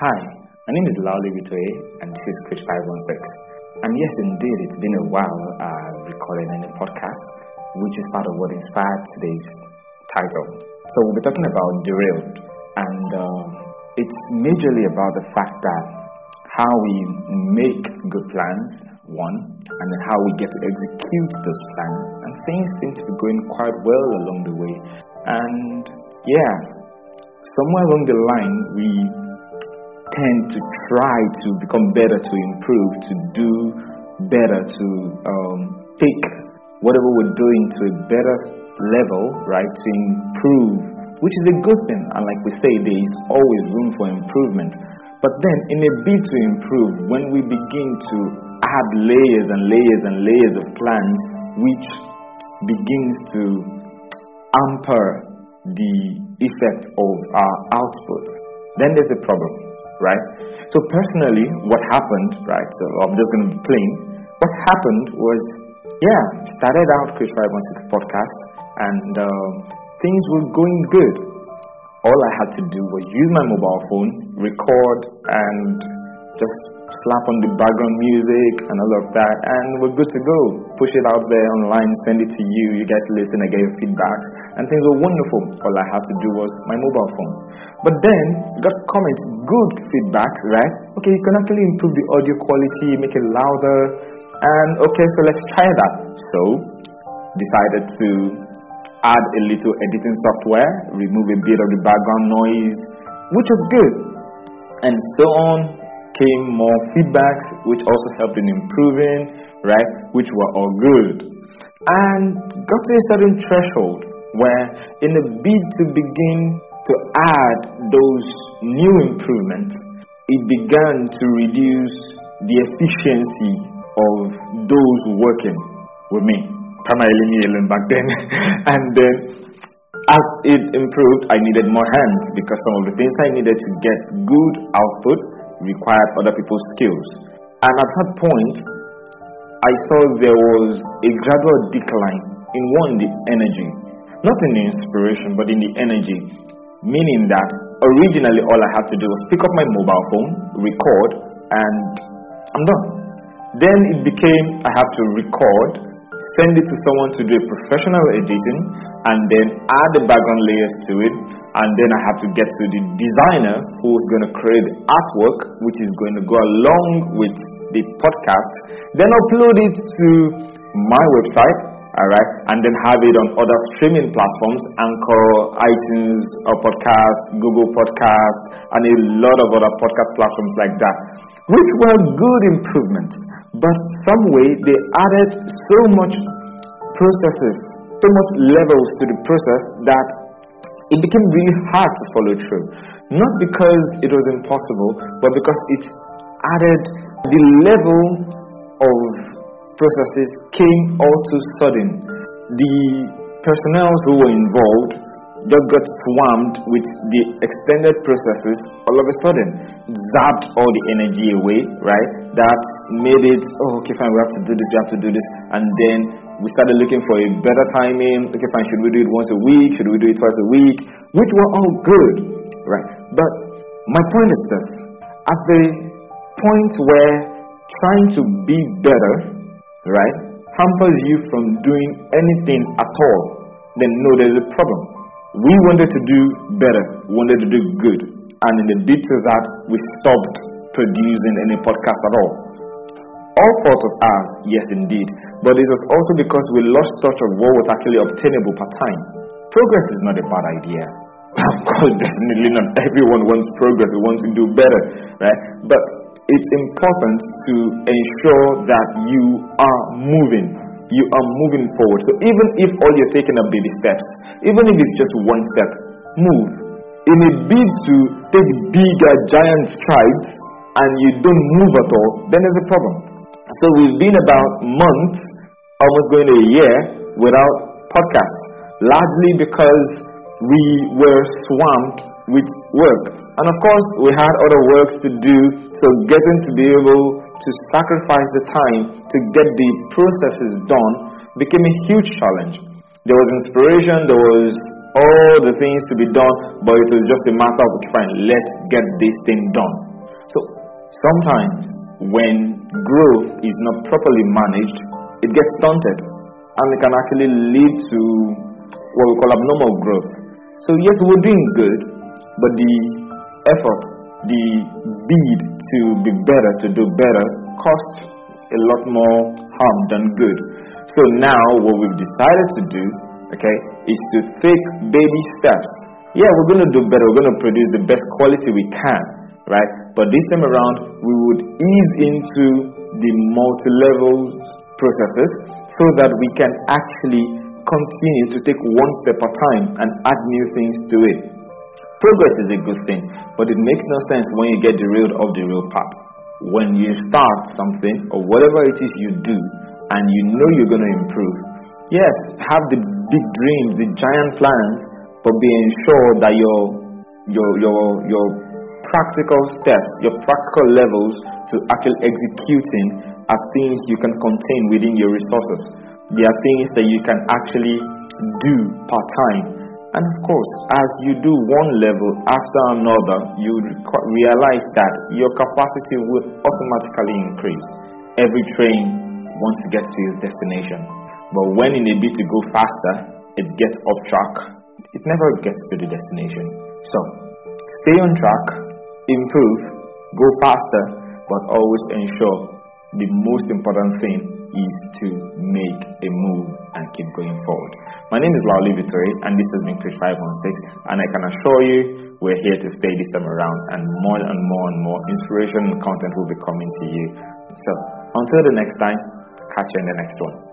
Hi, my name is Lauli Vitoye, and this is Coach 516. And yes, indeed, it's been a while uh, recording any podcast, which is part of what inspired today's title. So we'll be talking about derailed, and uh, it's majorly about the fact that how we make good plans, one, and then how we get to execute those plans, and things seem to be going quite well along the way. And yeah, somewhere along the line, we tend to try to become better, to improve, to do better, to um, take whatever we're doing to a better level, right? To improve, which is a good thing. And like we say, there is always room for improvement. But then, in a bid to improve, when we begin to add layers and layers and layers of plans, which begins to hamper the effect of our output, then there's a problem, right? So, personally, what happened, right? So, I'm just going to be plain. What happened was, yeah, started out Chris 516 podcast, and uh, things were going good. All I had to do was use my mobile phone, record, and just slap on the background music and all of that, and we're good to go. Push it out there online, send it to you, you get to listen, I get your feedbacks, and things were wonderful. All I had to do was my mobile phone. But then, got comments, good feedbacks, right? Okay, you can actually improve the audio quality, make it louder, and okay, so let's try that. So, decided to add a little editing software, remove a bit of the background noise, which was good. And so on came more feedbacks, which also helped in improving, right? Which were all good. And got to a certain threshold where, in a bid to begin to add those new improvements, it began to reduce the efficiency of those working with me, primarily me alone back then. and then as it improved, I needed more hands because some of the things I needed to get good output required other people's skills. And at that point, I saw there was a gradual decline in one, the energy, not in the inspiration, but in the energy, meaning that originally all I had to do was pick up my mobile phone, record, and I'm done. Then it became I have to record, send it to someone to do a professional editing, and then add the background layers to it, and then I have to get to the designer who's going to create the artwork, which is going to go along with the podcast, then upload it to my website, alright, and then have it on other streaming platforms, Anchor, iTunes, or Podcast, Google Podcast, and a lot of other podcast platforms like that, which were good improvements. But some way they added so much processes, so much levels to the process that it became really hard to follow through. Not because it was impossible, but because it added the level of processes came all too sudden. The personnel who were involved just got swarmed with the extended processes all of a sudden, zapped all the energy away, right? That made it, oh, okay, fine, we have to do this, we have to do this. And then we started looking for a better timing. Okay, fine, should we do it once a week? Should we do it twice a week? Which were all good, right? But my point is this at the point where trying to be better, right, hampers you from doing anything at all, then no, there's a problem. We wanted to do better, we wanted to do good. And in the bid of that, we stopped producing any podcast at all. All fault of ours, yes, indeed. But it was also because we lost touch of what was actually obtainable per time. Progress is not a bad idea. Of course, definitely not everyone wants progress, we want to do better, right? But it's important to ensure that you are moving. You are moving forward. So even if all you're taking are baby steps, even if it's just one step, move. In a bid to take bigger giant strides and you don't move at all, then there's a problem. So we've been about months, almost going a year, without podcasts, largely because we were swamped with work. And of course, we had other works to do, so getting to be able to sacrifice the time to get the processes done became a huge challenge. There was inspiration, there was all the things to be done, but it was just a matter of fine, let's get this thing done. So sometimes when growth is not properly managed, it gets stunted and it can actually lead to what we call abnormal growth. So yes, we're doing good, but the effort, the bid to be better, to do better, costs a lot more harm than good. So now what we've decided to do, okay, is to take baby steps. Yeah, we're going to do better. We're going to produce the best quality we can, right? But this time around, we would ease into the multi-level processes so that we can actually continue to take one step at a time and add new things to it. Progress is a good thing, but it makes no sense when you get derailed off the real path. When you start something or whatever it is you do and you know you're going to improve, yes, have the big dreams, the giant plans, but be ensured that your your your your practical steps, your practical levels to actually executing are things you can contain within your resources. There are things that you can actually do part time. And of course, as you do one level after another, you realize that your capacity will automatically increase. Every train wants to get to its destination. But when in a bid to go faster, it gets off track, it never gets to the destination. So, stay on track, improve, go faster, but always ensure the most important thing is to make a move and keep going forward. My name is Lauli Vittori, and this has been Chris 516, and I can assure you we're here to stay this time around, and more and more and more inspiration and content will be coming to you. So, until the next time, catch you in the next one.